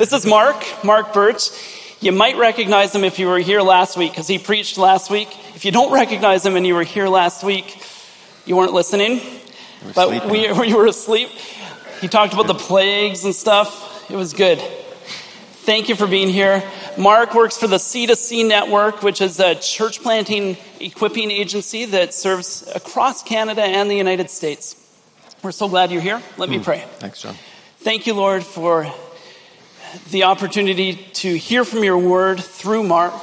this is Mark, Mark Burch. You might recognize him if you were here last week because he preached last week. If you don't recognize him and you were here last week, you weren't listening, but we, we were asleep. He talked about the plagues and stuff. It was good. Thank you for being here. Mark works for the C2C Network, which is a church planting equipping agency that serves across Canada and the United States. We're so glad you're here. Let me Hmm. pray. Thanks, John. Thank you, Lord, for the opportunity to hear from your word through Mark.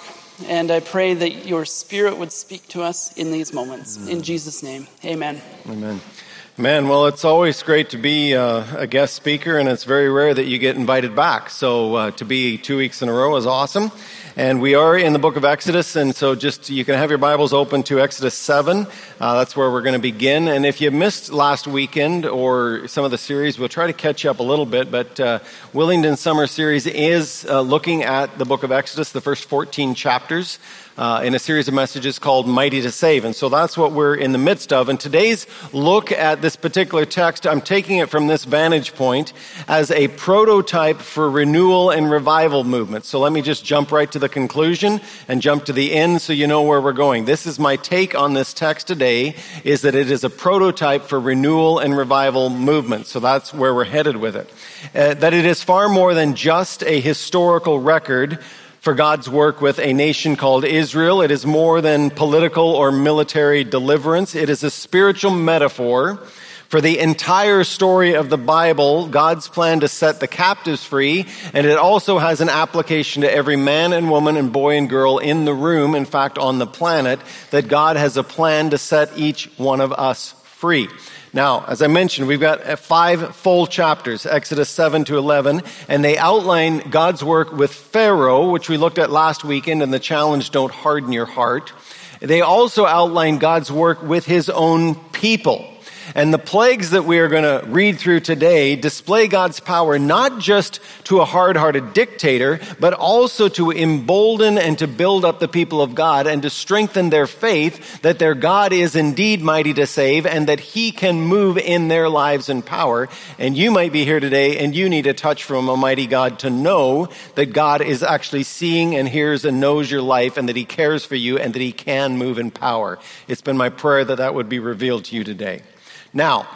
And I pray that your spirit would speak to us in these moments. In Jesus' name, amen. Amen. Man, well, it's always great to be uh, a guest speaker, and it's very rare that you get invited back. So uh, to be two weeks in a row is awesome. And we are in the book of Exodus, and so just you can have your Bibles open to Exodus 7. Uh, that's where we're going to begin. And if you missed last weekend or some of the series, we'll try to catch up a little bit. But uh, Willingdon Summer Series is uh, looking at the book of Exodus, the first 14 chapters uh, in a series of messages called Mighty to Save. And so that's what we're in the midst of. And today's look at this particular text, I'm taking it from this vantage point as a prototype for renewal and revival movement. So let me just jump right to the conclusion and jump to the end so you know where we're going. This is my take on this text today is that it is a prototype for renewal and revival movement. So that's where we're headed with it. Uh, that it is far more than just a historical record for God's work with a nation called Israel. It is more than political or military deliverance. It is a spiritual metaphor for the entire story of the Bible, God's plan to set the captives free, and it also has an application to every man and woman and boy and girl in the room, in fact, on the planet, that God has a plan to set each one of us free. Now, as I mentioned, we've got uh, five full chapters, Exodus 7 to 11, and they outline God's work with Pharaoh, which we looked at last weekend, and the challenge, don't harden your heart. They also outline God's work with his own people. And the plagues that we are going to read through today display God's power not just to a hard hearted dictator, but also to embolden and to build up the people of God and to strengthen their faith that their God is indeed mighty to save and that he can move in their lives in power. And you might be here today and you need a touch from a mighty God to know that God is actually seeing and hears and knows your life and that he cares for you and that he can move in power. It's been my prayer that that would be revealed to you today. Now,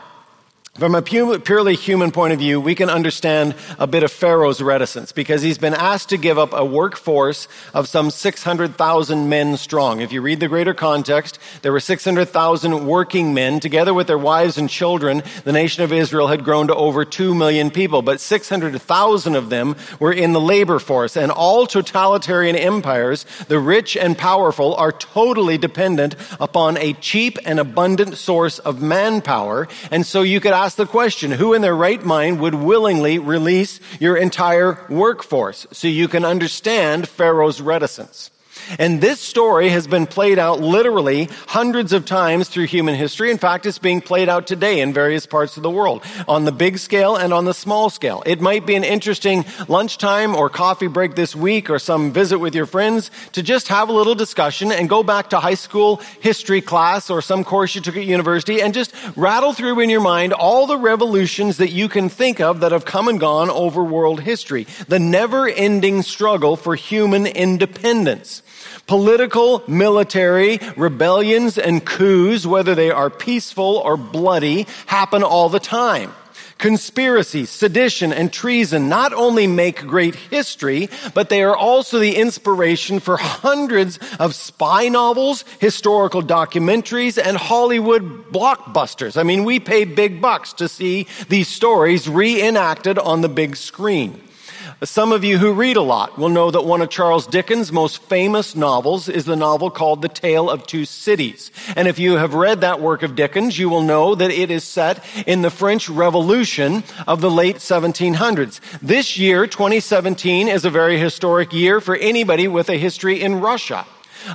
from a purely human point of view, we can understand a bit of Pharaoh's reticence because he's been asked to give up a workforce of some 600,000 men strong. If you read the greater context, there were 600,000 working men together with their wives and children. The nation of Israel had grown to over 2 million people, but 600,000 of them were in the labor force. And all totalitarian empires, the rich and powerful, are totally dependent upon a cheap and abundant source of manpower. And so you could ask the question, who in their right mind would willingly release your entire workforce? So you can understand Pharaoh's reticence. And this story has been played out literally hundreds of times through human history. In fact, it's being played out today in various parts of the world on the big scale and on the small scale. It might be an interesting lunchtime or coffee break this week or some visit with your friends to just have a little discussion and go back to high school history class or some course you took at university and just rattle through in your mind all the revolutions that you can think of that have come and gone over world history. The never ending struggle for human independence. Political, military, rebellions and coups, whether they are peaceful or bloody, happen all the time. Conspiracy, sedition, and treason not only make great history, but they are also the inspiration for hundreds of spy novels, historical documentaries, and Hollywood blockbusters. I mean, we pay big bucks to see these stories reenacted on the big screen. Some of you who read a lot will know that one of Charles Dickens' most famous novels is the novel called The Tale of Two Cities. And if you have read that work of Dickens, you will know that it is set in the French Revolution of the late 1700s. This year, 2017, is a very historic year for anybody with a history in Russia.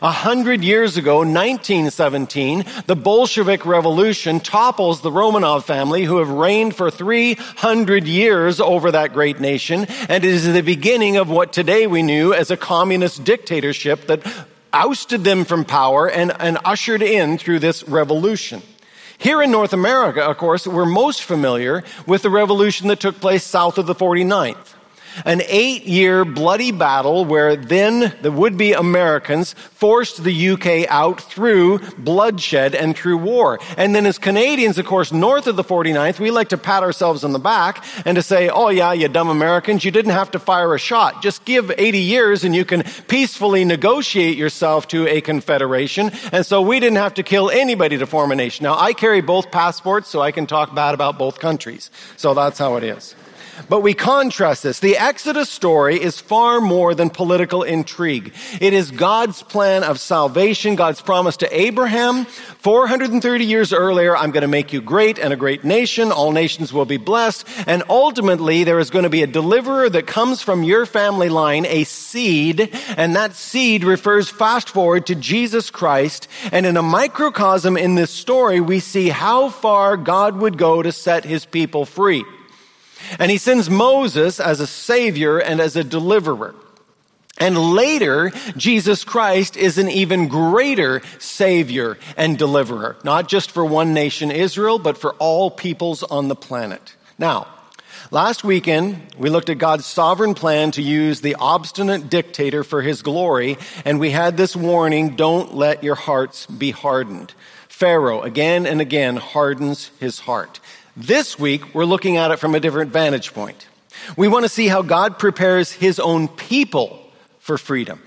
A hundred years ago, 1917, the Bolshevik Revolution topples the Romanov family who have reigned for 300 years over that great nation, and it is the beginning of what today we knew as a communist dictatorship that ousted them from power and, and ushered in through this revolution. Here in North America, of course, we're most familiar with the revolution that took place south of the 49th. An eight year bloody battle where then the would be Americans forced the UK out through bloodshed and through war. And then as Canadians, of course, north of the 49th, we like to pat ourselves on the back and to say, oh yeah, you dumb Americans, you didn't have to fire a shot. Just give 80 years and you can peacefully negotiate yourself to a confederation. And so we didn't have to kill anybody to form a nation. Now I carry both passports so I can talk bad about both countries. So that's how it is. But we contrast this. The Exodus story is far more than political intrigue. It is God's plan of salvation, God's promise to Abraham. 430 years earlier, I'm going to make you great and a great nation. All nations will be blessed. And ultimately, there is going to be a deliverer that comes from your family line, a seed. And that seed refers fast forward to Jesus Christ. And in a microcosm in this story, we see how far God would go to set his people free. And he sends Moses as a savior and as a deliverer. And later, Jesus Christ is an even greater savior and deliverer, not just for one nation, Israel, but for all peoples on the planet. Now, last weekend, we looked at God's sovereign plan to use the obstinate dictator for his glory, and we had this warning, don't let your hearts be hardened. Pharaoh again and again hardens his heart. This week, we're looking at it from a different vantage point. We want to see how God prepares his own people for freedom.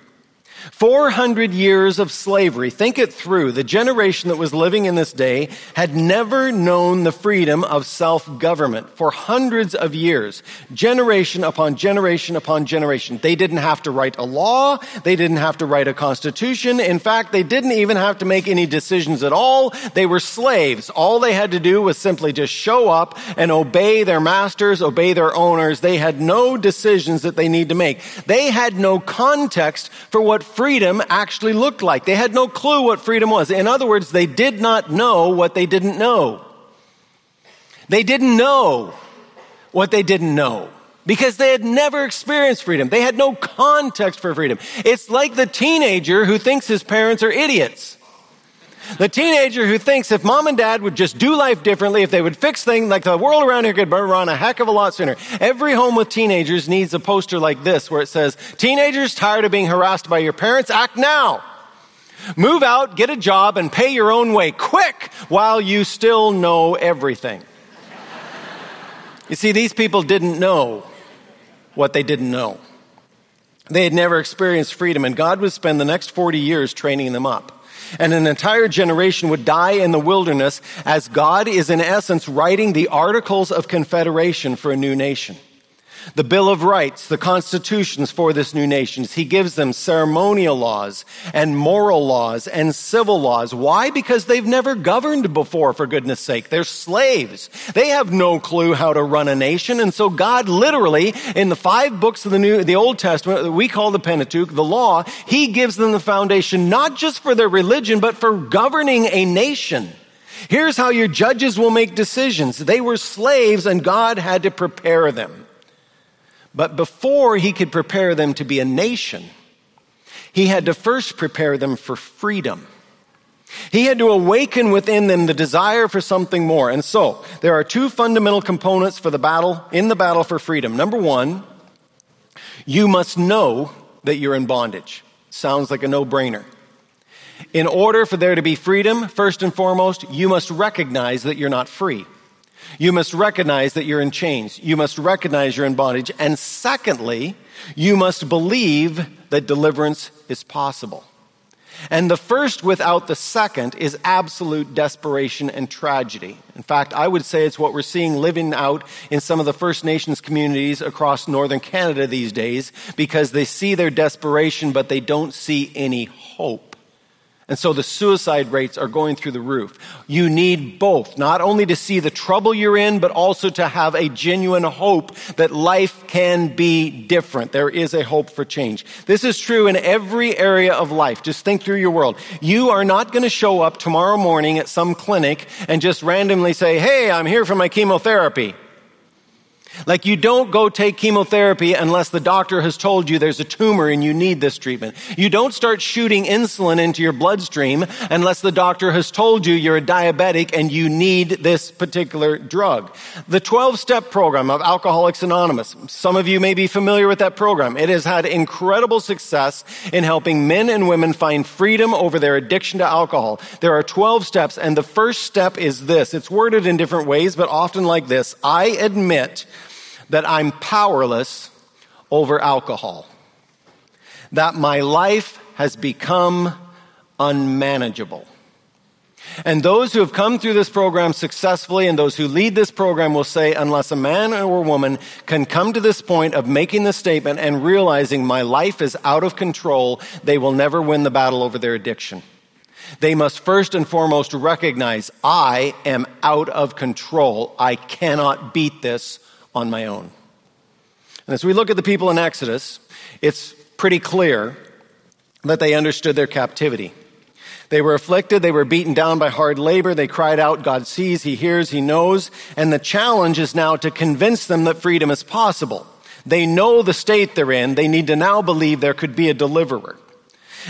400 years of slavery. Think it through. The generation that was living in this day had never known the freedom of self-government for hundreds of years. Generation upon generation upon generation. They didn't have to write a law. They didn't have to write a constitution. In fact, they didn't even have to make any decisions at all. They were slaves. All they had to do was simply just show up and obey their masters, obey their owners. They had no decisions that they need to make. They had no context for what freedom actually looked like. They had no clue what freedom was. In other words, they did not know what they didn't know. They didn't know what they didn't know because they had never experienced freedom. They had no context for freedom. It's like the teenager who thinks his parents are idiots. The teenager who thinks if mom and dad would just do life differently, if they would fix things, like the world around here could run a heck of a lot sooner. Every home with teenagers needs a poster like this where it says, teenagers tired of being harassed by your parents, act now. Move out, get a job, and pay your own way quick while you still know everything. you see, these people didn't know what they didn't know. They had never experienced freedom, and God would spend the next 40 years training them up and an entire generation would die in the wilderness as God is in essence writing the Articles of Confederation for a new nation the Bill of Rights, the constitutions for this new nation. He gives them ceremonial laws and moral laws and civil laws. Why? Because they've never governed before, for goodness sake. They're slaves. They have no clue how to run a nation. And so God literally, in the five books of the New, the Old Testament that we call the Pentateuch, the law, He gives them the foundation not just for their religion, but for governing a nation. Here's how your judges will make decisions. They were slaves and God had to prepare them. But before he could prepare them to be a nation, he had to first prepare them for freedom. He had to awaken within them the desire for something more. And so, there are two fundamental components for the battle, in the battle for freedom. Number one, you must know that you're in bondage. Sounds like a no-brainer. In order for there to be freedom, first and foremost, you must recognize that you're not free. You must recognize that you're in chains. You must recognize you're in bondage. And secondly, you must believe that deliverance is possible. And the first without the second is absolute desperation and tragedy. In fact, I would say it's what we're seeing living out in some of the First Nations communities across northern Canada these days because they see their desperation, but they don't see any hope. And so the suicide rates are going through the roof. You need both, not only to see the trouble you're in, but also to have a genuine hope that life can be different. There is a hope for change. This is true in every area of life. Just think through your world. You are not going to show up tomorrow morning at some clinic and just randomly say, Hey, I'm here for my chemotherapy. Like you don't go take chemotherapy unless the doctor has told you there's a tumor and you need this treatment. You don't start shooting insulin into your bloodstream unless the doctor has told you you're a diabetic and you need this particular drug. The 12 step program of Alcoholics Anonymous. Some of you may be familiar with that program. It has had incredible success in helping men and women find freedom over their addiction to alcohol. There are 12 steps and the first step is this. It's worded in different ways, but often like this. I admit that I'm powerless over alcohol, that my life has become unmanageable. And those who have come through this program successfully and those who lead this program will say, unless a man or a woman can come to this point of making the statement and realizing my life is out of control, they will never win the battle over their addiction. They must first and foremost recognize I am out of control. I cannot beat this on my own. And as we look at the people in Exodus, it's pretty clear that they understood their captivity. They were afflicted, they were beaten down by hard labor, they cried out, God sees, He hears, He knows, and the challenge is now to convince them that freedom is possible. They know the state they're in, they need to now believe there could be a deliverer.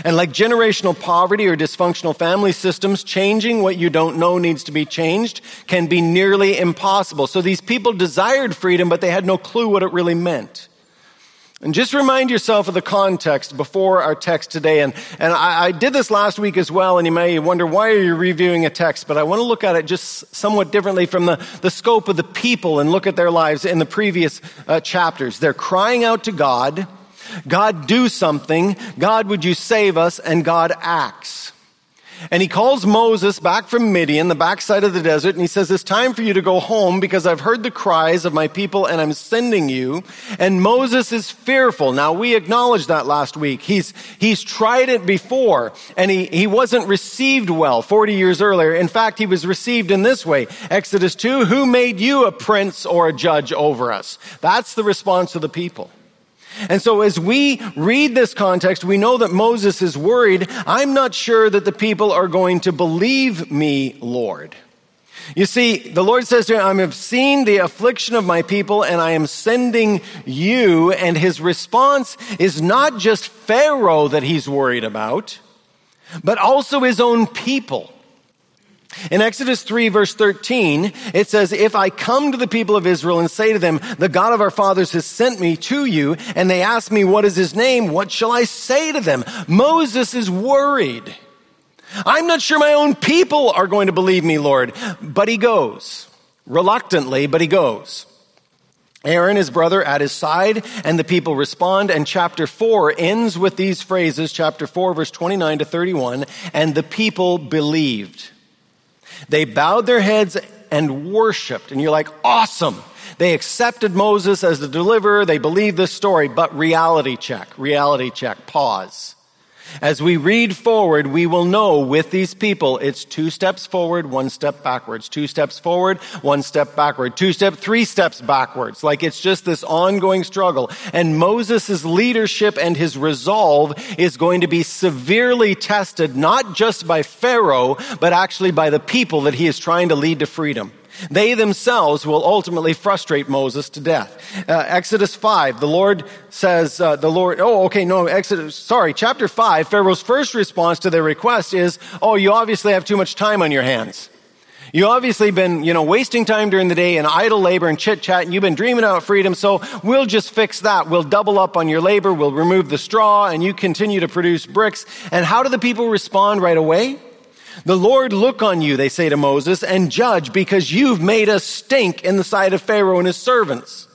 And like generational poverty or dysfunctional family systems, changing what you don't know needs to be changed can be nearly impossible. So these people desired freedom, but they had no clue what it really meant. And just remind yourself of the context before our text today. And, and I, I, did this last week as well, and you may wonder, why are you reviewing a text? But I want to look at it just somewhat differently from the, the scope of the people and look at their lives in the previous uh, chapters. They're crying out to God. God, do something. God, would you save us? And God acts. And he calls Moses back from Midian, the backside of the desert, and he says, It's time for you to go home because I've heard the cries of my people and I'm sending you. And Moses is fearful. Now, we acknowledged that last week. He's, he's tried it before and he, he wasn't received well 40 years earlier. In fact, he was received in this way Exodus 2 Who made you a prince or a judge over us? That's the response of the people. And so as we read this context, we know that Moses is worried. I'm not sure that the people are going to believe me, Lord. You see, the Lord says to him, I have seen the affliction of my people and I am sending you. And his response is not just Pharaoh that he's worried about, but also his own people. In Exodus 3 verse 13, it says, If I come to the people of Israel and say to them, the God of our fathers has sent me to you, and they ask me, what is his name? What shall I say to them? Moses is worried. I'm not sure my own people are going to believe me, Lord. But he goes. Reluctantly, but he goes. Aaron, his brother, at his side, and the people respond. And chapter 4 ends with these phrases, chapter 4, verse 29 to 31, and the people believed. They bowed their heads and worshiped. And you're like, awesome. They accepted Moses as the deliverer. They believed this story, but reality check, reality check, pause. As we read forward, we will know with these people, it's two steps forward, one step backwards, two steps forward, one step backward, two step, three steps backwards. Like it's just this ongoing struggle. And Moses' leadership and his resolve is going to be severely tested, not just by Pharaoh, but actually by the people that he is trying to lead to freedom. They themselves will ultimately frustrate Moses to death. Uh, Exodus 5, the Lord says, uh, the Lord, oh, okay, no, Exodus, sorry, chapter 5, Pharaoh's first response to their request is, oh, you obviously have too much time on your hands. You obviously been, you know, wasting time during the day in idle labor and chit chat, and you've been dreaming about freedom, so we'll just fix that. We'll double up on your labor, we'll remove the straw, and you continue to produce bricks. And how do the people respond right away? The Lord look on you, they say to Moses, and judge because you've made us stink in the sight of Pharaoh and his servants.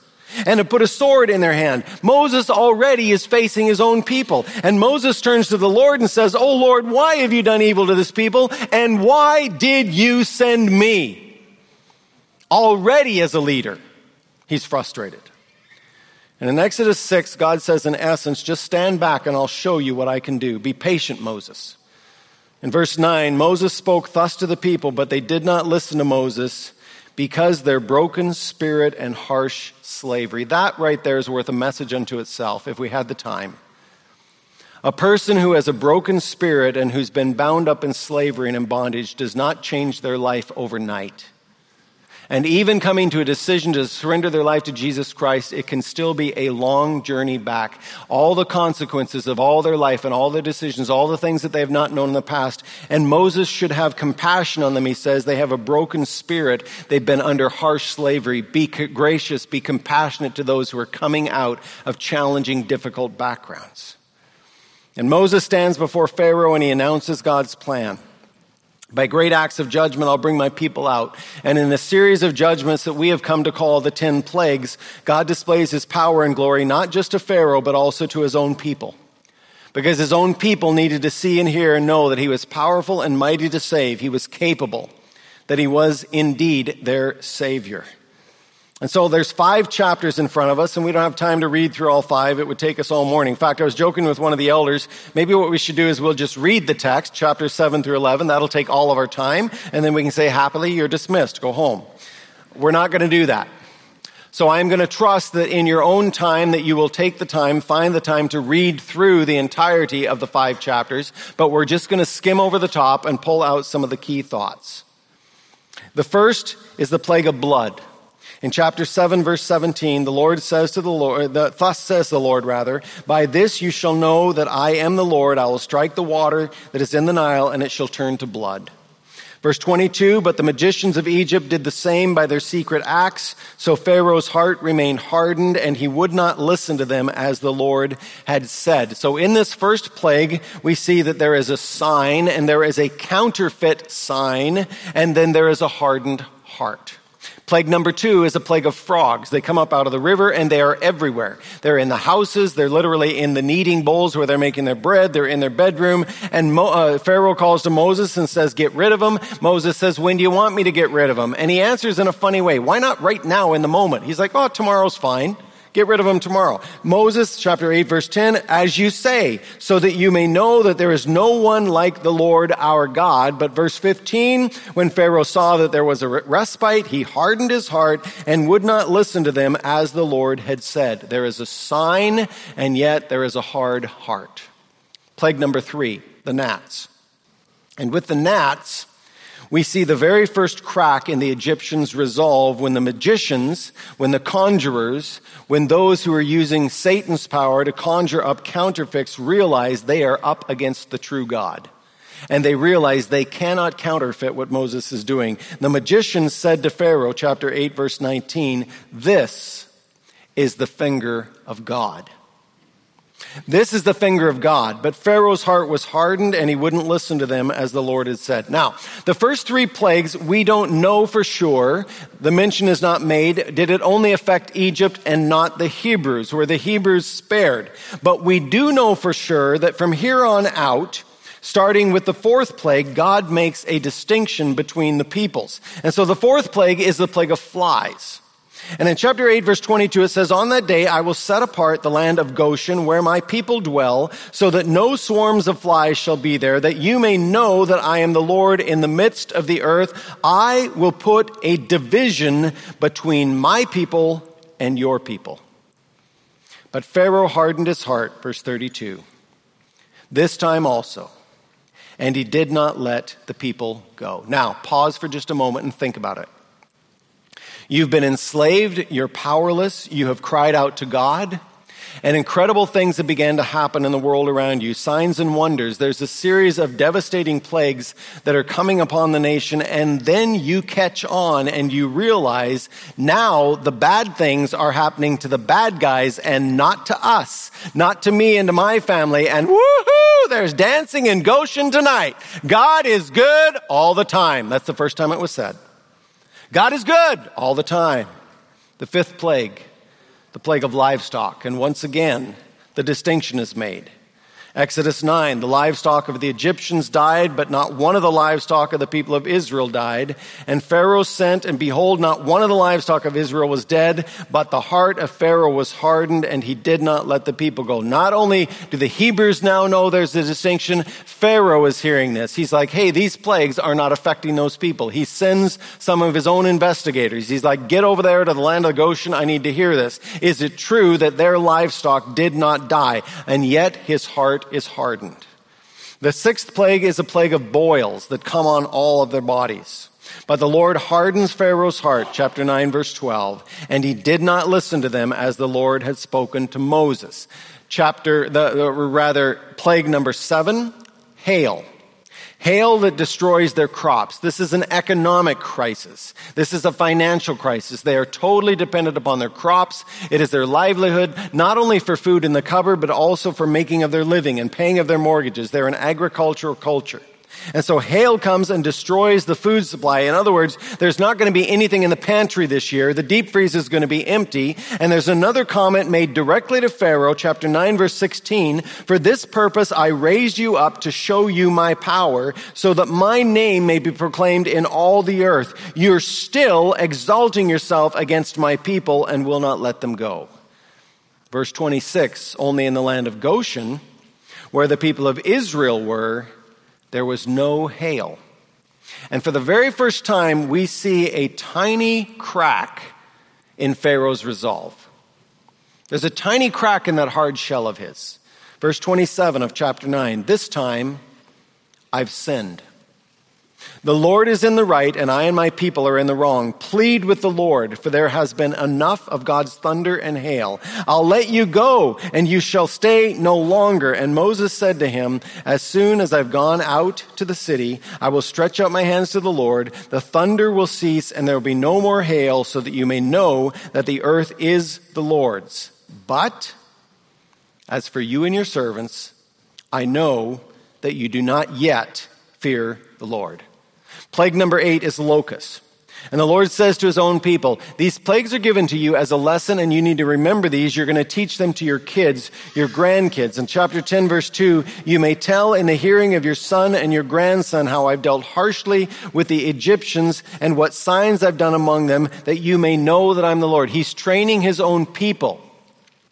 And to put a sword in their hand. Moses already is facing his own people. And Moses turns to the Lord and says, Oh Lord, why have you done evil to this people? And why did you send me? Already as a leader, he's frustrated. And in Exodus 6, God says, in essence, just stand back and I'll show you what I can do. Be patient, Moses. In verse 9, Moses spoke thus to the people, but they did not listen to Moses because their broken spirit and harsh slavery. That right there is worth a message unto itself if we had the time. A person who has a broken spirit and who's been bound up in slavery and in bondage does not change their life overnight. And even coming to a decision to surrender their life to Jesus Christ, it can still be a long journey back. All the consequences of all their life and all their decisions, all the things that they have not known in the past. And Moses should have compassion on them, he says. They have a broken spirit. They've been under harsh slavery. Be gracious, be compassionate to those who are coming out of challenging, difficult backgrounds. And Moses stands before Pharaoh and he announces God's plan. By great acts of judgment, I'll bring my people out. And in a series of judgments that we have come to call the ten plagues, God displays his power and glory not just to Pharaoh, but also to his own people. Because his own people needed to see and hear and know that he was powerful and mighty to save. He was capable, that he was indeed their Savior. And so there's five chapters in front of us, and we don't have time to read through all five. It would take us all morning. In fact, I was joking with one of the elders. Maybe what we should do is we'll just read the text, chapters 7 through 11. That'll take all of our time, and then we can say, happily, you're dismissed. Go home. We're not going to do that. So I'm going to trust that in your own time that you will take the time, find the time to read through the entirety of the five chapters, but we're just going to skim over the top and pull out some of the key thoughts. The first is the plague of blood. In chapter 7, verse 17, the Lord says to the Lord, thus says the Lord, rather, by this you shall know that I am the Lord. I will strike the water that is in the Nile, and it shall turn to blood. Verse 22, but the magicians of Egypt did the same by their secret acts. So Pharaoh's heart remained hardened and he would not listen to them as the Lord had said. So in this first plague, we see that there is a sign and there is a counterfeit sign and then there is a hardened heart. Plague number two is a plague of frogs. They come up out of the river and they are everywhere. They're in the houses. They're literally in the kneading bowls where they're making their bread. They're in their bedroom. And Mo, uh, Pharaoh calls to Moses and says, get rid of them. Moses says, when do you want me to get rid of them? And he answers in a funny way. Why not right now in the moment? He's like, oh, tomorrow's fine. Get rid of them tomorrow. Moses, chapter 8, verse 10, as you say, so that you may know that there is no one like the Lord our God. But verse 15, when Pharaoh saw that there was a respite, he hardened his heart and would not listen to them as the Lord had said. There is a sign, and yet there is a hard heart. Plague number three, the gnats. And with the gnats, we see the very first crack in the Egyptians' resolve when the magicians, when the conjurers, when those who are using Satan's power to conjure up counterfeits realize they are up against the true God. And they realize they cannot counterfeit what Moses is doing. The magicians said to Pharaoh, chapter 8, verse 19, This is the finger of God. This is the finger of God. But Pharaoh's heart was hardened and he wouldn't listen to them as the Lord had said. Now, the first three plagues, we don't know for sure. The mention is not made. Did it only affect Egypt and not the Hebrews? Were the Hebrews spared? But we do know for sure that from here on out, Starting with the fourth plague, God makes a distinction between the peoples. And so the fourth plague is the plague of flies. And in chapter 8, verse 22, it says, On that day I will set apart the land of Goshen where my people dwell, so that no swarms of flies shall be there, that you may know that I am the Lord in the midst of the earth. I will put a division between my people and your people. But Pharaoh hardened his heart, verse 32, this time also, and he did not let the people go. Now, pause for just a moment and think about it. You've been enslaved, you're powerless, you have cried out to God, and incredible things have began to happen in the world around you. Signs and wonders. There's a series of devastating plagues that are coming upon the nation, and then you catch on and you realize now the bad things are happening to the bad guys and not to us, not to me and to my family, and woohoo, there's dancing in Goshen tonight. God is good all the time. That's the first time it was said. God is good all the time. The fifth plague, the plague of livestock. And once again, the distinction is made. Exodus 9, the livestock of the Egyptians died, but not one of the livestock of the people of Israel died. And Pharaoh sent, and behold, not one of the livestock of Israel was dead, but the heart of Pharaoh was hardened, and he did not let the people go. Not only do the Hebrews now know there's a distinction, Pharaoh is hearing this. He's like, hey, these plagues are not affecting those people. He sends some of his own investigators. He's like, get over there to the land of Goshen. I need to hear this. Is it true that their livestock did not die? And yet his heart is hardened. The sixth plague is a plague of boils that come on all of their bodies. But the Lord hardens Pharaoh's heart, chapter 9, verse 12, and he did not listen to them as the Lord had spoken to Moses. Chapter, the, the rather, plague number seven, hail. Hail that destroys their crops. This is an economic crisis. This is a financial crisis. They are totally dependent upon their crops. It is their livelihood, not only for food in the cupboard, but also for making of their living and paying of their mortgages. They're an agricultural culture. And so hail comes and destroys the food supply. In other words, there's not going to be anything in the pantry this year. The deep freeze is going to be empty. And there's another comment made directly to Pharaoh, chapter 9, verse 16. For this purpose I raised you up to show you my power, so that my name may be proclaimed in all the earth. You're still exalting yourself against my people and will not let them go. Verse 26, only in the land of Goshen, where the people of Israel were, there was no hail. And for the very first time, we see a tiny crack in Pharaoh's resolve. There's a tiny crack in that hard shell of his. Verse 27 of chapter 9 This time I've sinned. The Lord is in the right, and I and my people are in the wrong. Plead with the Lord, for there has been enough of God's thunder and hail. I'll let you go, and you shall stay no longer. And Moses said to him, As soon as I've gone out to the city, I will stretch out my hands to the Lord. The thunder will cease, and there will be no more hail, so that you may know that the earth is the Lord's. But as for you and your servants, I know that you do not yet fear the Lord. Plague number eight is locusts. And the Lord says to his own people, These plagues are given to you as a lesson, and you need to remember these. You're going to teach them to your kids, your grandkids. In chapter 10, verse 2, you may tell in the hearing of your son and your grandson how I've dealt harshly with the Egyptians and what signs I've done among them, that you may know that I'm the Lord. He's training his own people.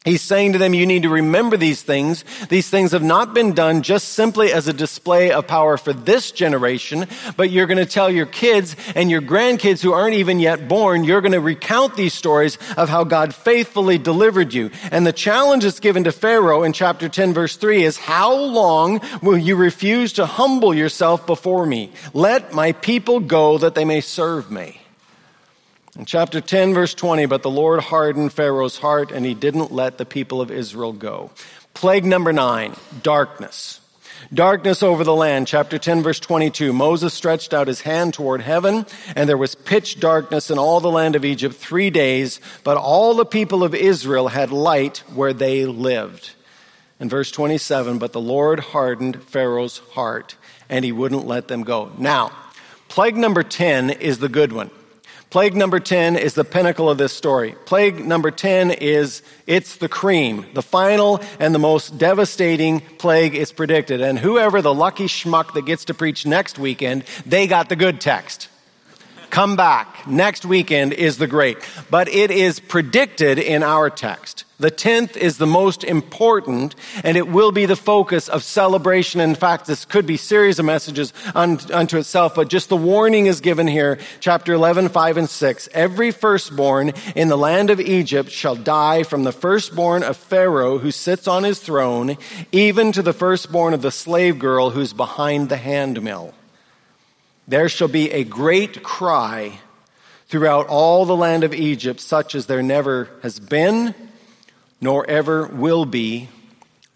He's saying to them, you need to remember these things. These things have not been done just simply as a display of power for this generation, but you're going to tell your kids and your grandkids who aren't even yet born, you're going to recount these stories of how God faithfully delivered you. And the challenge that's given to Pharaoh in chapter 10 verse 3 is, how long will you refuse to humble yourself before me? Let my people go that they may serve me. In chapter 10, verse 20, but the Lord hardened Pharaoh's heart and he didn't let the people of Israel go. Plague number nine, darkness. Darkness over the land. Chapter 10, verse 22. Moses stretched out his hand toward heaven, and there was pitch darkness in all the land of Egypt three days, but all the people of Israel had light where they lived. In verse 27, but the Lord hardened Pharaoh's heart, and he wouldn't let them go. Now, plague number 10 is the good one. Plague number 10 is the pinnacle of this story. Plague number 10 is, it's the cream, the final and the most devastating plague is predicted. And whoever the lucky schmuck that gets to preach next weekend, they got the good text. Come back. Next weekend is the great. But it is predicted in our text. The 10th is the most important, and it will be the focus of celebration. In fact, this could be series of messages unto itself, but just the warning is given here, chapter 11, 5 and 6. Every firstborn in the land of Egypt shall die from the firstborn of Pharaoh who sits on his throne, even to the firstborn of the slave girl who's behind the handmill. There shall be a great cry throughout all the land of Egypt, such as there never has been, nor ever will be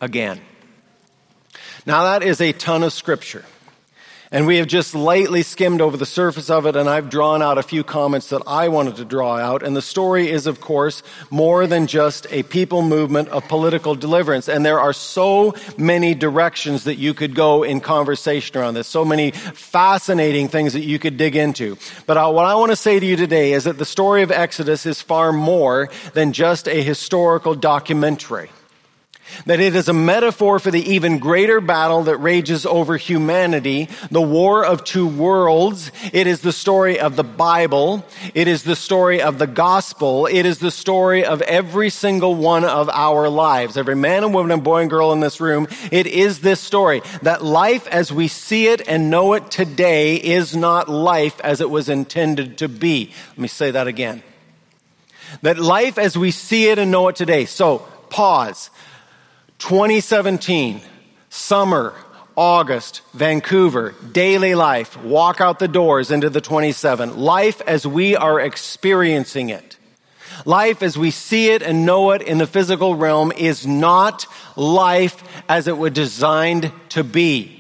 again. Now, that is a ton of scripture. And we have just lightly skimmed over the surface of it, and I've drawn out a few comments that I wanted to draw out. And the story is, of course, more than just a people movement of political deliverance. And there are so many directions that you could go in conversation around this, so many fascinating things that you could dig into. But uh, what I want to say to you today is that the story of Exodus is far more than just a historical documentary. That it is a metaphor for the even greater battle that rages over humanity, the war of two worlds. It is the story of the Bible. It is the story of the gospel. It is the story of every single one of our lives. Every man and woman and boy and girl in this room. It is this story that life as we see it and know it today is not life as it was intended to be. Let me say that again. That life as we see it and know it today. So, pause. 2017, summer, August, Vancouver, daily life, walk out the doors into the 27. Life as we are experiencing it. Life as we see it and know it in the physical realm is not life as it was designed to be.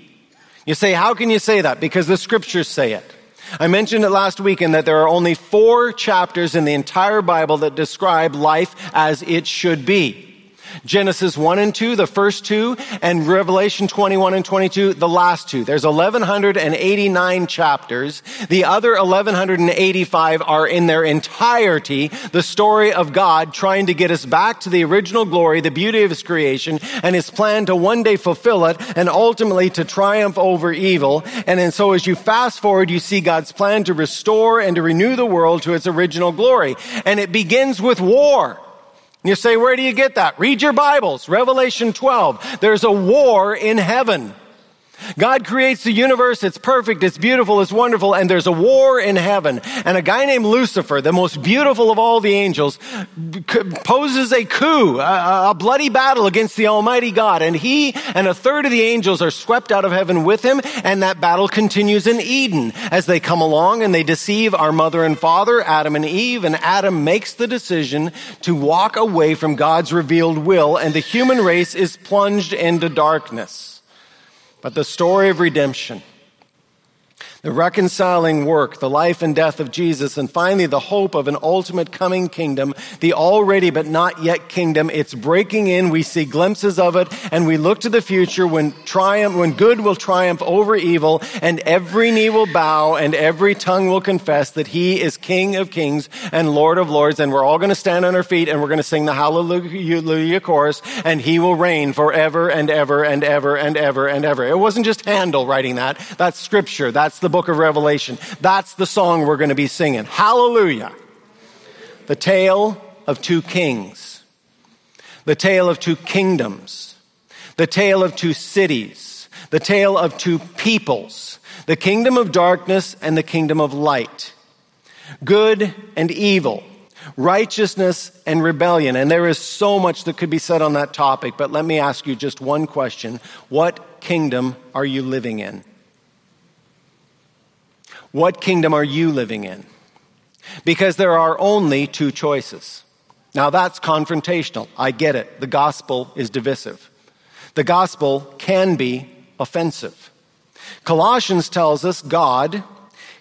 You say, how can you say that? Because the scriptures say it. I mentioned it last weekend that there are only four chapters in the entire Bible that describe life as it should be. Genesis 1 and 2, the first two, and Revelation 21 and 22, the last two. There's 1189 chapters. The other 1185 are in their entirety the story of God trying to get us back to the original glory, the beauty of his creation, and his plan to one day fulfill it and ultimately to triumph over evil. And, so as you fast forward, you see God's plan to restore and to renew the world to its original glory. And it begins with war. You say, where do you get that? Read your Bibles. Revelation 12. There's a war in heaven. God creates the universe. It's perfect. It's beautiful. It's wonderful. And there's a war in heaven. And a guy named Lucifer, the most beautiful of all the angels, poses a coup, a, a, bloody battle against the Almighty God. And he and a third of the angels are swept out of heaven with him. And that battle continues in Eden as they come along and they deceive our mother and father, Adam and Eve. And Adam makes the decision to walk away from God's revealed will. And the human race is plunged into darkness. But the story of redemption the reconciling work, the life and death of Jesus, and finally the hope of an ultimate coming kingdom, the already but not yet kingdom. It's breaking in. We see glimpses of it and we look to the future when triumph, when good will triumph over evil and every knee will bow and every tongue will confess that he is King of kings and Lord of lords. And we're all going to stand on our feet and we're going to sing the hallelujah chorus and he will reign forever and ever and ever and ever and ever. It wasn't just Handel writing that. That's scripture. That's the the book of Revelation. That's the song we're going to be singing. Hallelujah. The tale of two kings, the tale of two kingdoms, the tale of two cities, the tale of two peoples, the kingdom of darkness and the kingdom of light, good and evil, righteousness and rebellion. And there is so much that could be said on that topic, but let me ask you just one question. What kingdom are you living in? What kingdom are you living in? Because there are only two choices. Now that's confrontational. I get it. The gospel is divisive. The gospel can be offensive. Colossians tells us God,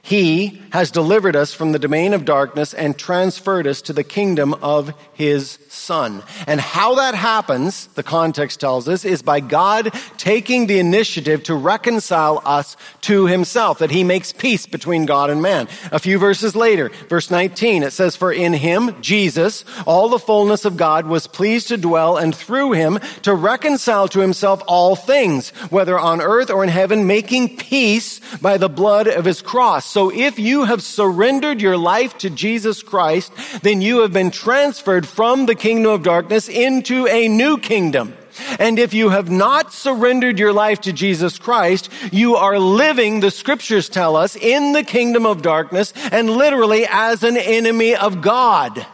He has delivered us from the domain of darkness and transferred us to the kingdom of His Son. And how that happens, the context tells us, is by God taking the initiative to reconcile us to himself, that he makes peace between God and man. A few verses later, verse 19, it says, For in him, Jesus, all the fullness of God was pleased to dwell and through him to reconcile to himself all things, whether on earth or in heaven, making peace by the blood of his cross. So if you have surrendered your life to Jesus Christ, then you have been transferred from the kingdom of darkness into a new kingdom. And if you have not surrendered your life to Jesus Christ, you are living, the scriptures tell us, in the kingdom of darkness and literally as an enemy of God.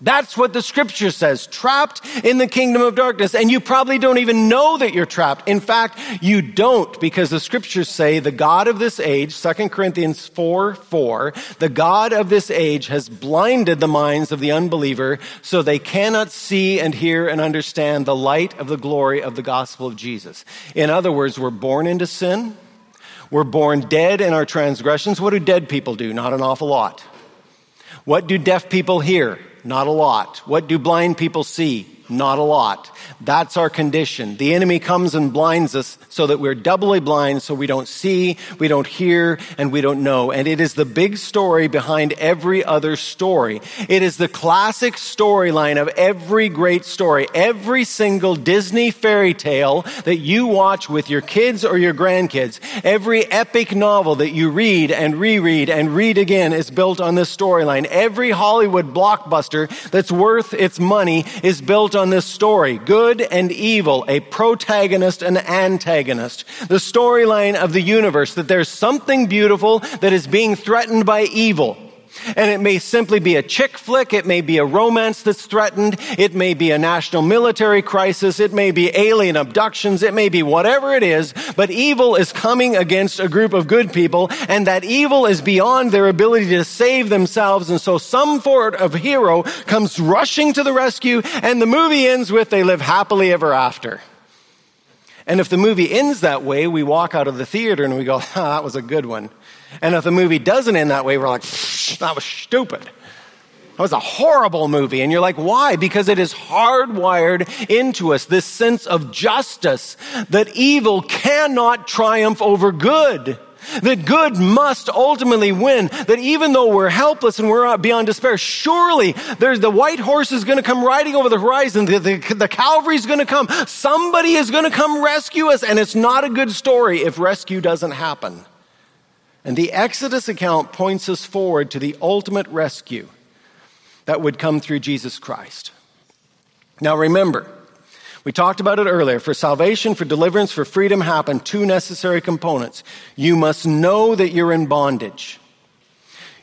That's what the scripture says. Trapped in the kingdom of darkness. And you probably don't even know that you're trapped. In fact, you don't because the scriptures say the God of this age, 2 Corinthians 4, 4, the God of this age has blinded the minds of the unbeliever so they cannot see and hear and understand the light of the glory of the gospel of Jesus. In other words, we're born into sin. We're born dead in our transgressions. What do dead people do? Not an awful lot. What do deaf people hear? Not a lot. What do blind people see? Not a lot. That's our condition. The enemy comes and blinds us so that we're doubly blind so we don't see, we don't hear, and we don't know. And it is the big story behind every other story. It is the classic storyline of every great story. Every single Disney fairy tale that you watch with your kids or your grandkids, every epic novel that you read and reread and read again is built on this storyline. Every Hollywood blockbuster that's worth its money is built on this story. Good and evil, a protagonist and antagonist. The storyline of the universe that there's something beautiful that is being threatened by evil. And it may simply be a chick flick. It may be a romance that's threatened. It may be a national military crisis. It may be alien abductions. It may be whatever it is. But evil is coming against a group of good people and that evil is beyond their ability to save themselves. And so some sort of hero comes rushing to the rescue and the movie ends with they live happily ever after. And if the movie ends that way, we walk out of the theater and we go, ah, that was a good one. And if the movie doesn't end that way, we're like, that was stupid. That was a horrible movie. And you're like, why? Because it is hardwired into us this sense of justice that evil cannot triumph over good. That good must ultimately win. That even though we're helpless and we're beyond despair, surely there's the white horse is going to come riding over the horizon. The, the, the cavalry is going to come. Somebody is going to come rescue us. And it's not a good story if rescue doesn't happen. And the Exodus account points us forward to the ultimate rescue that would come through Jesus Christ. Now remember, we talked about it earlier. For salvation, for deliverance, for freedom happen two necessary components. You must know that you're in bondage.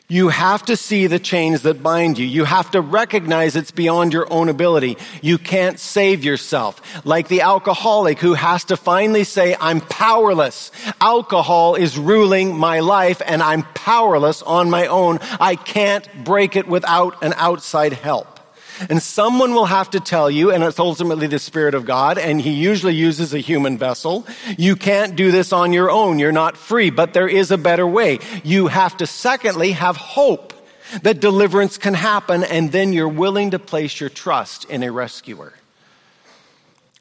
You have to see the chains that bind you. You have to recognize it's beyond your own ability. You can't save yourself. Like the alcoholic who has to finally say, I'm powerless. Alcohol is ruling my life and I'm powerless on my own. I can't break it without an outside help. And someone will have to tell you, and it's ultimately the Spirit of God, and He usually uses a human vessel. You can't do this on your own. You're not free, but there is a better way. You have to, secondly, have hope that deliverance can happen, and then you're willing to place your trust in a rescuer.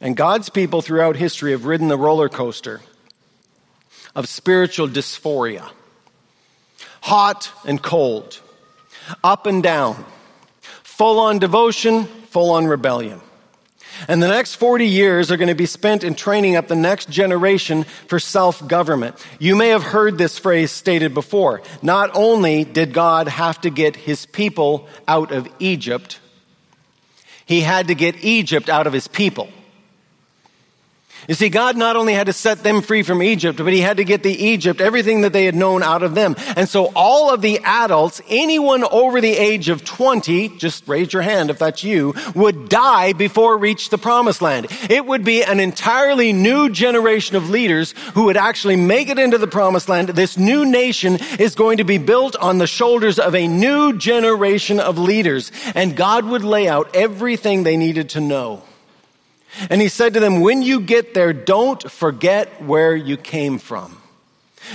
And God's people throughout history have ridden the roller coaster of spiritual dysphoria hot and cold, up and down full on devotion, full on rebellion. And the next 40 years are going to be spent in training up the next generation for self government. You may have heard this phrase stated before. Not only did God have to get his people out of Egypt, he had to get Egypt out of his people. You see, God not only had to set them free from Egypt, but he had to get the Egypt, everything that they had known out of them. And so all of the adults, anyone over the age of 20, just raise your hand if that's you, would die before reach the promised land. It would be an entirely new generation of leaders who would actually make it into the promised land. This new nation is going to be built on the shoulders of a new generation of leaders. And God would lay out everything they needed to know. And he said to them, When you get there, don't forget where you came from.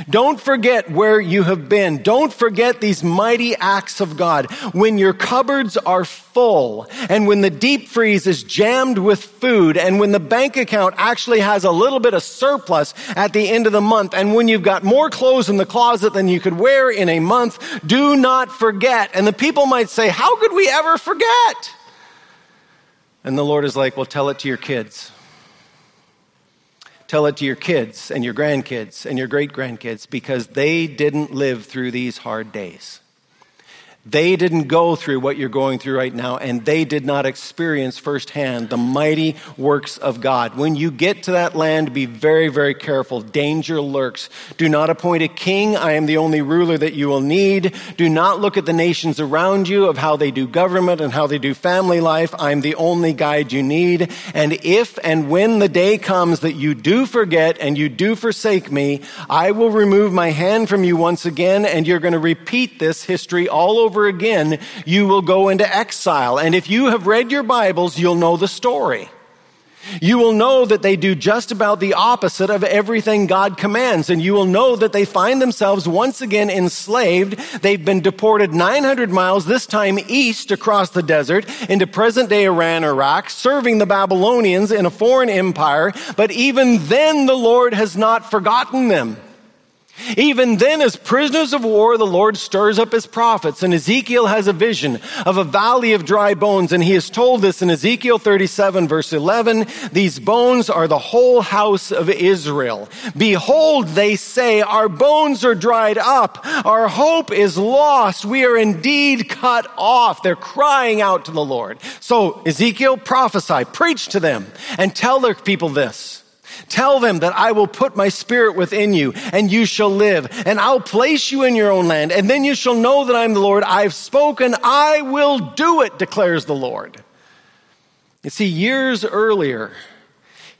Don't forget where you have been. Don't forget these mighty acts of God. When your cupboards are full and when the deep freeze is jammed with food and when the bank account actually has a little bit of surplus at the end of the month and when you've got more clothes in the closet than you could wear in a month, do not forget. And the people might say, how could we ever forget? And the Lord is like, well, tell it to your kids. Tell it to your kids and your grandkids and your great grandkids because they didn't live through these hard days. They didn't go through what you're going through right now, and they did not experience firsthand the mighty works of God. When you get to that land, be very, very careful. Danger lurks. Do not appoint a king. I am the only ruler that you will need. Do not look at the nations around you of how they do government and how they do family life. I'm the only guide you need. And if and when the day comes that you do forget and you do forsake me, I will remove my hand from you once again, and you're going to repeat this history all over over again, you will go into exile. And if you have read your Bibles, you'll know the story. You will know that they do just about the opposite of everything God commands. And you will know that they find themselves once again enslaved. They've been deported 900 miles, this time east across the desert into present day Iran, Iraq, serving the Babylonians in a foreign empire. But even then, the Lord has not forgotten them. Even then, as prisoners of war, the Lord stirs up his prophets, and Ezekiel has a vision of a valley of dry bones, and he is told this in Ezekiel 37, verse 11 These bones are the whole house of Israel. Behold, they say, Our bones are dried up, our hope is lost, we are indeed cut off. They're crying out to the Lord. So, Ezekiel, prophesy, preach to them, and tell their people this. Tell them that I will put my spirit within you and you shall live and I'll place you in your own land and then you shall know that I'm the Lord. I've spoken. I will do it, declares the Lord. You see, years earlier,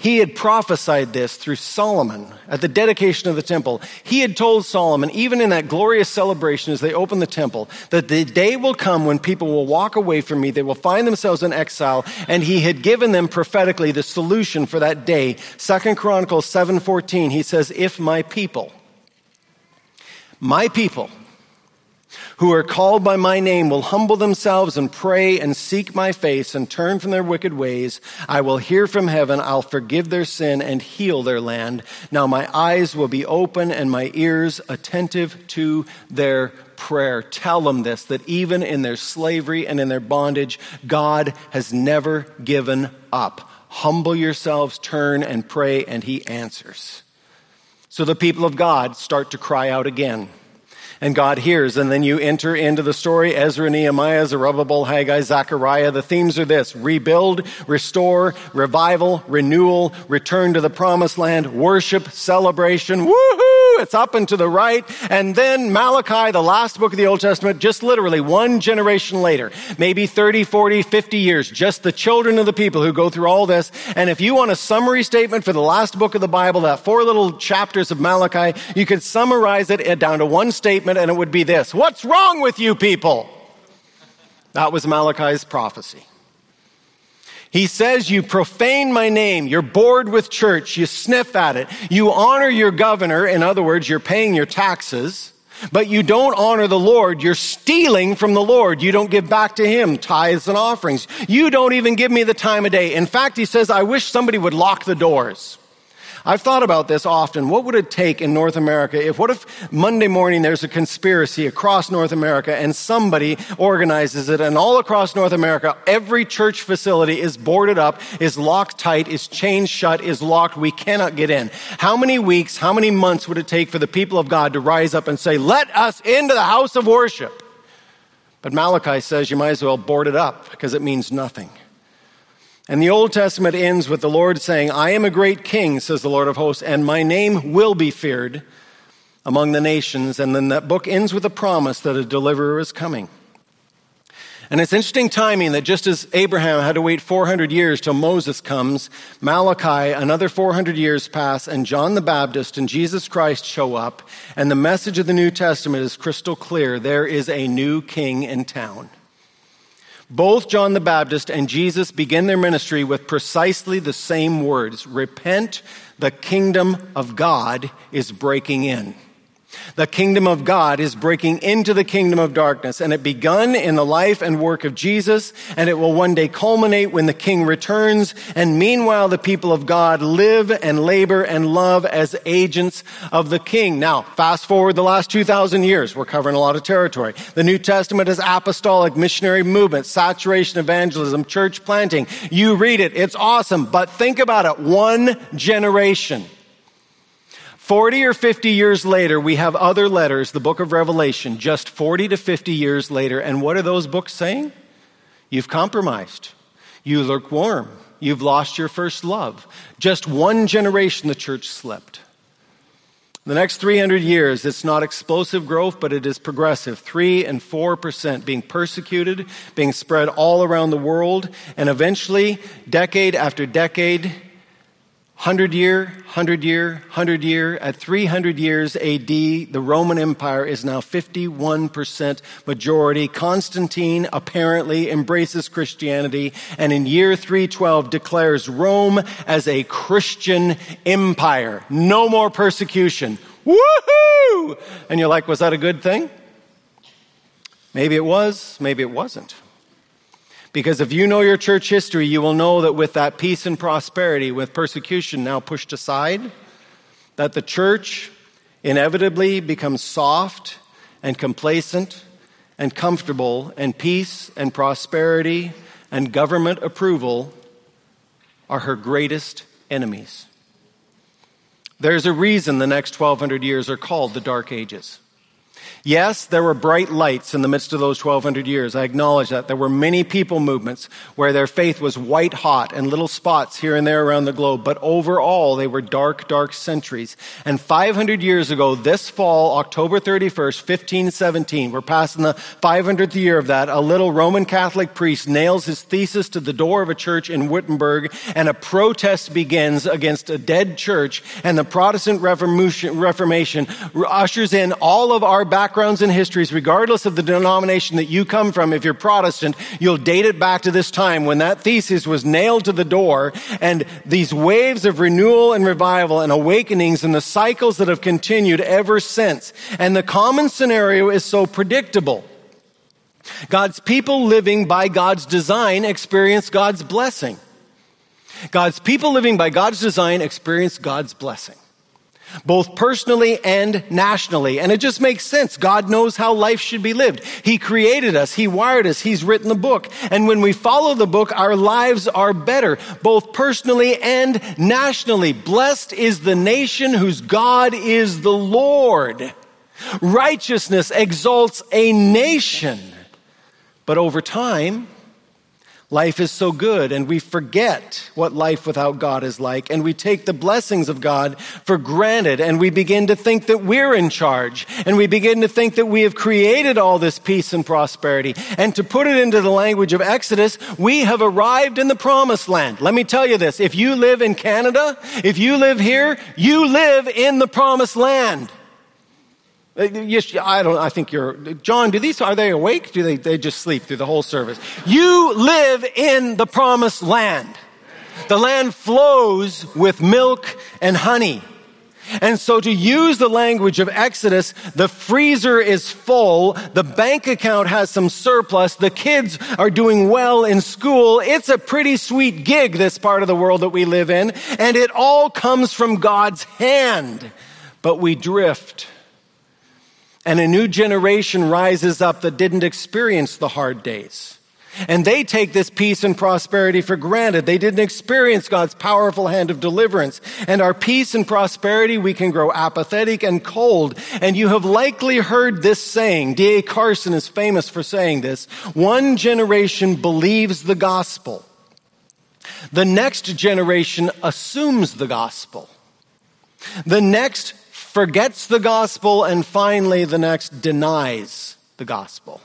he had prophesied this through Solomon at the dedication of the temple. He had told Solomon, even in that glorious celebration as they opened the temple, that the day will come when people will walk away from me. They will find themselves in exile. And he had given them prophetically the solution for that day. Second Chronicles 7:14, he says, if my people, my people, who are called by my name will humble themselves and pray and seek my face and turn from their wicked ways, I will hear from heaven, I'll forgive their sin and heal their land. Now my eyes will be open and my ears attentive to their prayer. Tell them this, that even in their slavery and in their bondage, God has never given up. Humble yourselves, turn and pray, and he answers. So the people of God start to cry out again and God hears. And then you enter into the story Ezra, Nehemiah, Zerubbabel, Haggai, Zechariah. The themes are this rebuild, restore, revival, renewal, return to the promised land, worship, celebration. Woohoo! It's up and to the right. And then Malachi, the last book of the Old Testament, just literally one generation later, maybe 30, 40, 50 years, just the children of the people who go through all this. And if you want a summary statement for the last book of the Bible, that four little chapters of Malachi, you could summarize it uh, down to one statement and it would be this. What's wrong with you people? That was Malachi's prophecy. He says, You profane my name. You're bored with church. You sniff at it. You honor your governor. In other words, you're paying your taxes, but you don't honor the Lord. You're stealing from the Lord. You don't give back to Him tithes and offerings. You don't even give me the time of day. In fact, he says, I wish somebody would lock the doors. I've thought about this often. What would it take in North America if, what if Monday morning there's a conspiracy across North America and somebody organizes it and all across North America, every church facility is boarded up, is locked tight, is chained shut, is locked. We cannot get in. How many weeks, how many months would it take for the people of God to rise up and say, let us into the house of worship? But Malachi says you might as well board it up because it means nothing. And the Old Testament ends with the Lord saying, I am a great king, says the Lord of hosts, and my name will be feared among the nations. And then that book ends with a promise that a deliverer is coming. And it's interesting timing that just as Abraham had to wait 400 years till Moses comes, Malachi, another 400 years pass, and John the Baptist and Jesus Christ show up, and the message of the New Testament is crystal clear. There is a new king in town. Both John the Baptist and Jesus begin their ministry with precisely the same words Repent, the kingdom of God is breaking in. The kingdom of God is breaking into the kingdom of darkness, and it begun in the life and work of Jesus, and it will one day culminate when the king returns. And meanwhile, the people of God live and labor and love as agents of the king. Now, fast forward the last 2,000 years. We're covering a lot of territory. The New Testament is apostolic, missionary movement, saturation, evangelism, church planting. You read it. It's awesome. But think about it. One generation. 40 or 50 years later, we have other letters, the book of Revelation, just 40 to 50 years later. And what are those books saying? You've compromised. You lukewarm. You've lost your first love. Just one generation the church slept. The next 300 years, it's not explosive growth, but it is progressive. 3 and 4% being persecuted, being spread all around the world, and eventually, decade after decade, 100 year, 100 year, 100 year, at 300 years AD, the Roman Empire is now 51% majority. Constantine apparently embraces Christianity and in year 312 declares Rome as a Christian empire. No more persecution. Woohoo! And you're like, was that a good thing? Maybe it was, maybe it wasn't. Because if you know your church history, you will know that with that peace and prosperity, with persecution now pushed aside, that the church inevitably becomes soft and complacent and comfortable, and peace and prosperity and government approval are her greatest enemies. There's a reason the next 1200 years are called the Dark Ages. Yes, there were bright lights in the midst of those 1200 years. I acknowledge that. There were many people movements where their faith was white hot and little spots here and there around the globe. But overall, they were dark, dark centuries. And 500 years ago, this fall, October 31st, 1517, we're passing the 500th year of that, a little Roman Catholic priest nails his thesis to the door of a church in Wittenberg and a protest begins against a dead church and the Protestant Reformation, Reformation ushers in all of our back backgrounds and histories, regardless of the denomination that you come from, if you're Protestant, you'll date it back to this time when that thesis was nailed to the door and these waves of renewal and revival and awakenings and the cycles that have continued ever since. And the common scenario is so predictable. God's people living by God's design experience God's blessing. God's people living by God's design experience God's blessing both personally and nationally. And it just makes sense. God knows how life should be lived. He created us. He wired us. He's written the book. And when we follow the book, our lives are better, both personally and nationally. Blessed is the nation whose God is the Lord. Righteousness exalts a nation. But over time, Life is so good, and we forget what life without God is like, and we take the blessings of God for granted, and we begin to think that we're in charge, and we begin to think that we have created all this peace and prosperity. And to put it into the language of Exodus, we have arrived in the promised land. Let me tell you this if you live in Canada, if you live here, you live in the promised land. Uh, yes, I don't. I think you're John. Do these are they awake? Do they they just sleep through the whole service? You live in the promised land. The land flows with milk and honey. And so to use the language of Exodus, the freezer is full, the bank account has some surplus, the kids are doing well in school. It's a pretty sweet gig, this part of the world that we live in, and it all comes from God's hand. But we drift and a new generation rises up that didn't experience the hard days. And they take this peace and prosperity for granted. They didn't experience God's powerful hand of deliverance. And our peace and prosperity, we can grow apathetic and cold. And you have likely heard this saying. D.A. Carson is famous for saying this. One generation believes the gospel. The next generation assumes the gospel. The next forgets the gospel, and finally, the next denies the gospel.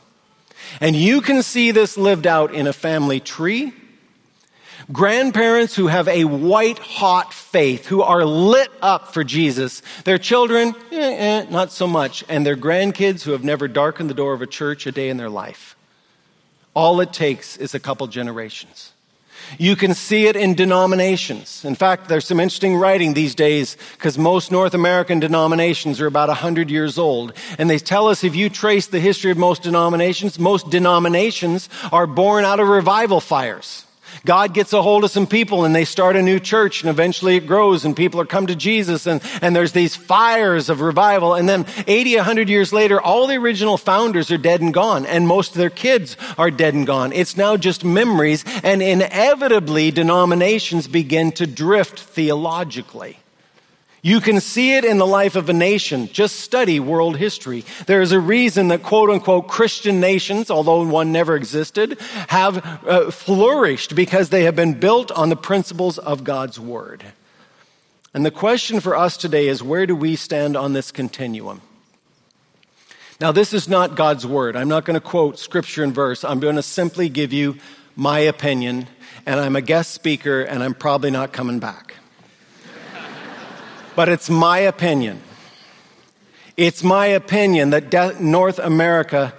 And you can see this lived out in a family tree. Grandparents who have a white hot faith, who are lit up for Jesus. Their children, eh, eh, not so much. And their grandkids who have never darkened the door of a church a day in their life. All it takes is a couple generations. You can see it in denominations. In fact, there's some interesting writing these days because most North American denominations are about 100 years old. And they tell us if you trace the history of most denominations, most denominations are born out of revival fires. God gets a hold of some people and they start a new church and eventually it grows and people are come to Jesus and, and there's these fires of revival. And then 80, 100 years later, all the original founders are dead and gone and most of their kids are dead and gone. It's now just memories and inevitably denominations begin to drift theologically. You can see it in the life of a nation. Just study world history. There is a reason that quote unquote Christian nations, although one never existed, have uh, flourished because they have been built on the principles of God's Word. And the question for us today is where do we stand on this continuum? Now, this is not God's Word. I'm not going to quote scripture and verse. I'm going to simply give you my opinion, and I'm a guest speaker, and I'm probably not coming back. But it's my opinion. It's my opinion that de- North America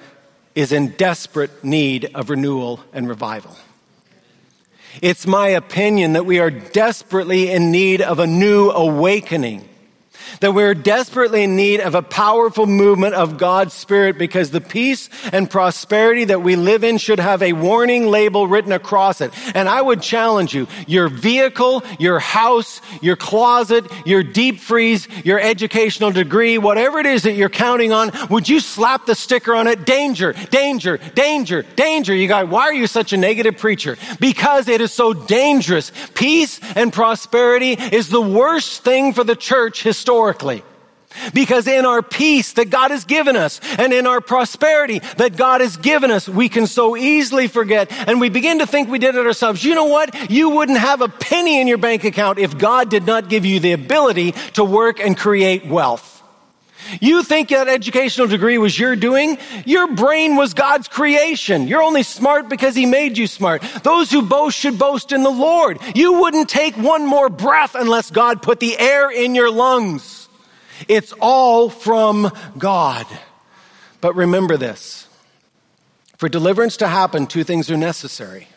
is in desperate need of renewal and revival. It's my opinion that we are desperately in need of a new awakening that we're desperately in need of a powerful movement of God's Spirit because the peace and prosperity that we live in should have a warning label written across it. And I would challenge you, your vehicle, your house, your closet, your deep freeze, your educational degree, whatever it is that you're counting on, would you slap the sticker on it? Danger, danger, danger, danger. You guys, why are you such a negative preacher? Because it is so dangerous. Peace and prosperity is the worst thing for the church historically historically. Because in our peace that God has given us and in our prosperity that God has given us, we can so easily forget and we begin to think we did it ourselves. You know what? You wouldn't have a penny in your bank account if God did not give you the ability to work and create wealth. You think that educational degree was your doing? Your brain was God's creation. You're only smart because He made you smart. Those who boast should boast in the Lord. You wouldn't take one more breath unless God put the air in your lungs. It's all from God. But remember this for deliverance to happen, two things are necessary.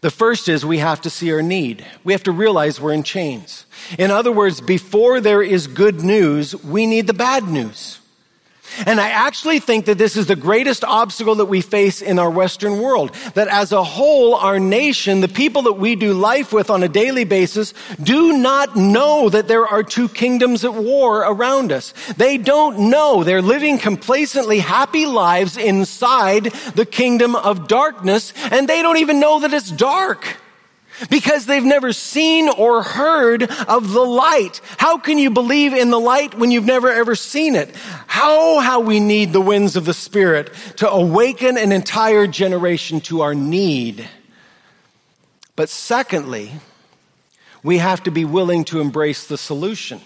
The first is we have to see our need. We have to realize we're in chains. In other words, before there is good news, we need the bad news. And I actually think that this is the greatest obstacle that we face in our Western world. That as a whole, our nation, the people that we do life with on a daily basis, do not know that there are two kingdoms at war around us. They don't know. They're living complacently happy lives inside the kingdom of darkness, and they don't even know that it's dark because they've never seen or heard of the light. How can you believe in the light when you've never ever seen it? How, how we need the winds of the Spirit to awaken an entire generation to our need. But secondly, we have to be willing to embrace the solution.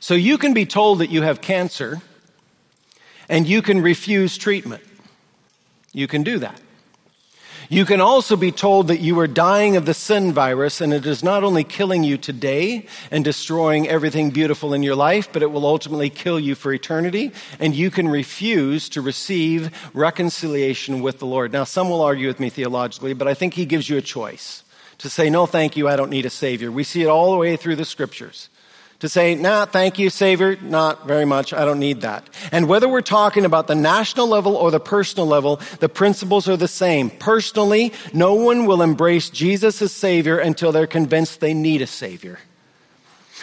So you can be told that you have cancer and you can refuse treatment. You can do that. You can also be told that you are dying of the sin virus and it is not only killing you today and destroying everything beautiful in your life, but it will ultimately kill you for eternity. And you can refuse to receive reconciliation with the Lord. Now, some will argue with me theologically, but I think he gives you a choice to say, no, thank you, I don't need a savior. We see it all the way through the scriptures to say, nah, thank you, Savior, not very much, I don't need that. And whether we're talking about the national level or the personal level, the principles are the same. Personally, no one will embrace Jesus as Savior until they're convinced they need a Savior.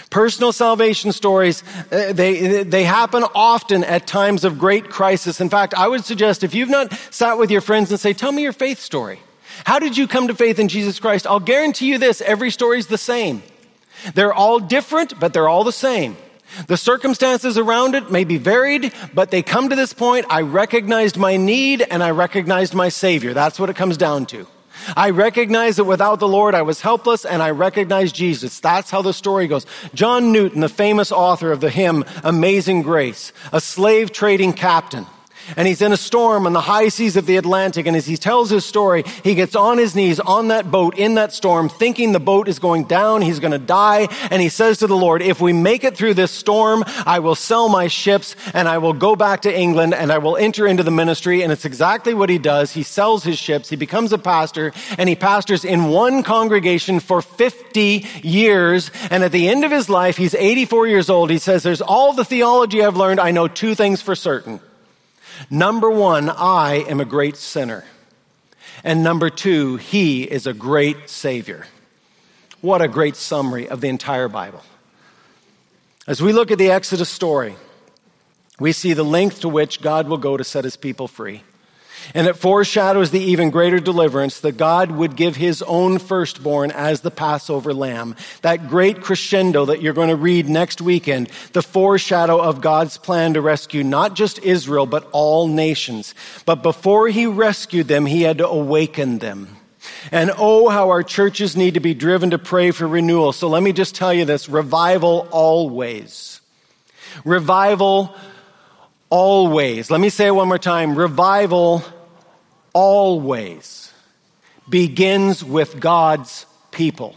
Personal salvation stories, uh, they, they happen often at times of great crisis. In fact, I would suggest if you've not sat with your friends and say, tell me your faith story. How did you come to faith in Jesus Christ? I'll guarantee you this, every story is the same. They're all different, but they're all the same. The circumstances around it may be varied, but they come to this point. I recognized my need and I recognized my Savior. That's what it comes down to. I recognize that without the Lord I was helpless and I recognize Jesus. That's how the story goes. John Newton, the famous author of the hymn Amazing Grace, a slave trading captain, and he's in a storm on the high seas of the Atlantic. And as he tells his story, he gets on his knees on that boat in that storm, thinking the boat is going down. He's going to die. And he says to the Lord, if we make it through this storm, I will sell my ships and I will go back to England and I will enter into the ministry. And it's exactly what he does. He sells his ships. He becomes a pastor and he pastors in one congregation for 50 years. And at the end of his life, he's 84 years old. He says, there's all the theology I've learned. I know two things for certain. Number one, I am a great sinner. And number two, he is a great Savior. What a great summary of the entire Bible. As we look at the Exodus story, we see the length to which God will go to set his people free. And it foreshadows the even greater deliverance that God would give his own firstborn as the Passover lamb. That great crescendo that you're going to read next weekend, the foreshadow of God's plan to rescue not just Israel, but all nations. But before he rescued them, he had to awaken them. And oh, how our churches need to be driven to pray for renewal. So let me just tell you this revival always. Revival always. Let me say it one more time. Revival always begins with God's people.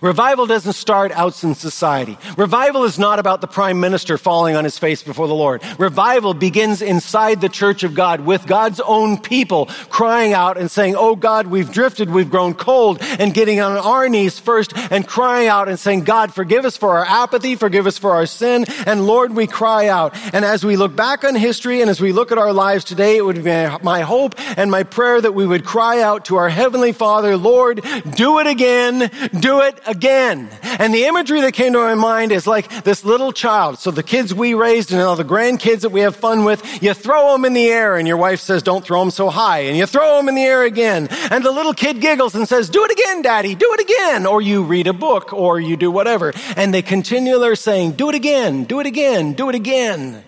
Revival doesn't start out in society. Revival is not about the prime minister falling on his face before the Lord. Revival begins inside the church of God with God's own people crying out and saying, Oh God, we've drifted, we've grown cold, and getting on our knees first and crying out and saying, God, forgive us for our apathy, forgive us for our sin, and Lord, we cry out. And as we look back on history and as we look at our lives today, it would be my hope and my prayer that we would cry out to our Heavenly Father, Lord, do it again, do it again. And the imagery that came to my mind is like this little child. So the kids we raised and all the grandkids that we have fun with, you throw them in the air and your wife says, don't throw them so high. And you throw them in the air again. And the little kid giggles and says, do it again, daddy, do it again. Or you read a book or you do whatever. And they continually are saying, do it again, do it again, do it again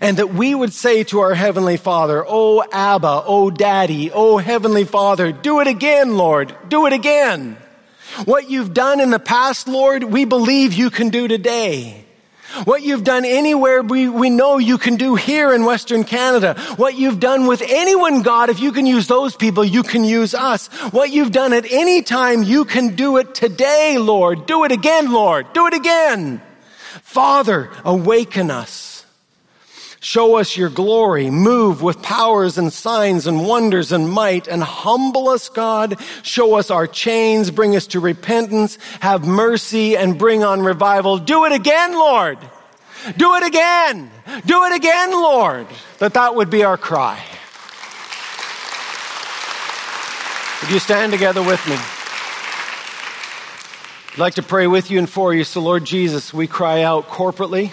and that we would say to our Heavenly Father, Oh Abba, Oh Daddy, Oh Heavenly Father, do it again, Lord, do it again. What you've done in the past, Lord, we believe you can do today. What you've done anywhere, we, we know you can do here in Western Canada. What you've done with anyone, God, if you can use those people, you can use us. What you've done at any time, you can do it today, Lord. Do it again, Lord. Do it again. Father, awaken us. Show us your glory. Move with powers and signs and wonders and might and humble us, God. Show us our chains. Bring us to repentance. Have mercy and bring on revival. Do it again, Lord. Do it again. Do it again, Lord. That that would be our cry. Would you stand together with me? I'd like to pray with you and for you. So, Lord Jesus, we cry out corporately.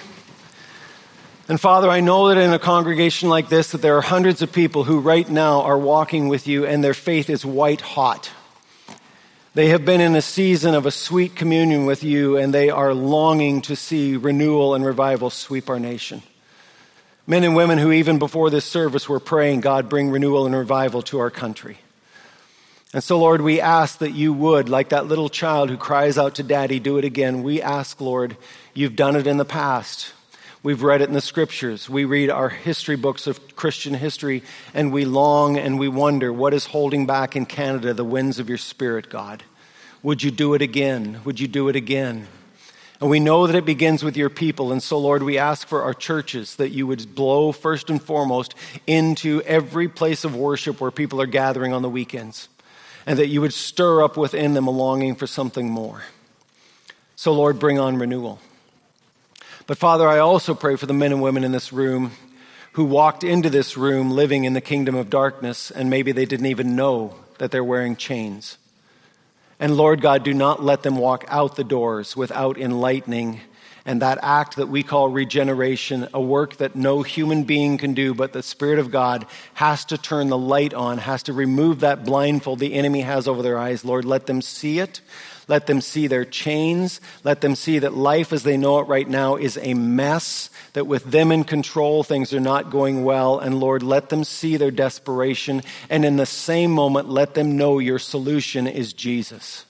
And Father, I know that in a congregation like this that there are hundreds of people who right now are walking with you and their faith is white hot. They have been in a season of a sweet communion with you and they are longing to see renewal and revival sweep our nation. Men and women who even before this service were praying, God, bring renewal and revival to our country. And so, Lord, we ask that you would, like that little child who cries out to daddy, do it again. We ask, Lord, you've done it in the past. We've read it in the scriptures. We read our history books of Christian history, and we long and we wonder what is holding back in Canada the winds of your spirit, God. Would you do it again? Would you do it again? And we know that it begins with your people. And so, Lord, we ask for our churches that you would blow first and foremost into every place of worship where people are gathering on the weekends. And that you would stir up within them a longing for something more. So, Lord, bring on renewal. But Father, I also pray for the men and women in this room who walked into this room living in the kingdom of darkness and maybe they didn't even know that they're wearing chains. And Lord God, do not let them walk out the doors without enlightening and that act that we call regeneration, a work that no human being can do, but the Spirit of God has to turn the light on, has to remove that blindfold the enemy has over their eyes. Lord, let them see it. Let them see their chains. Let them see that life as they know it right now is a mess, that with them in control, things are not going well. And Lord, let them see their desperation. And in the same moment, let them know your solution is Jesus.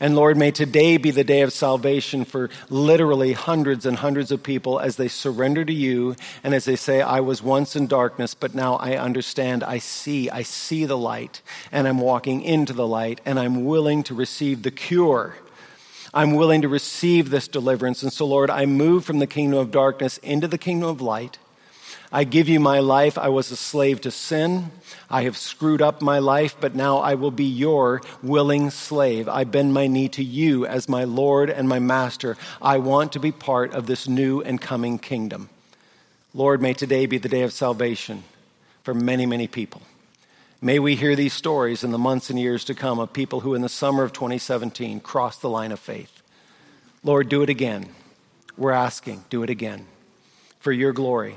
And Lord, may today be the day of salvation for literally hundreds and hundreds of people as they surrender to you and as they say, I was once in darkness, but now I understand. I see. I see the light and I'm walking into the light and I'm willing to receive the cure. I'm willing to receive this deliverance. And so, Lord, I move from the kingdom of darkness into the kingdom of light. I give you my life. I was a slave to sin. I have screwed up my life, but now I will be your willing slave. I bend my knee to you as my Lord and my Master. I want to be part of this new and coming kingdom. Lord, may today be the day of salvation for many, many people. May we hear these stories in the months and years to come of people who, in the summer of 2017, crossed the line of faith. Lord, do it again. We're asking, do it again for your glory.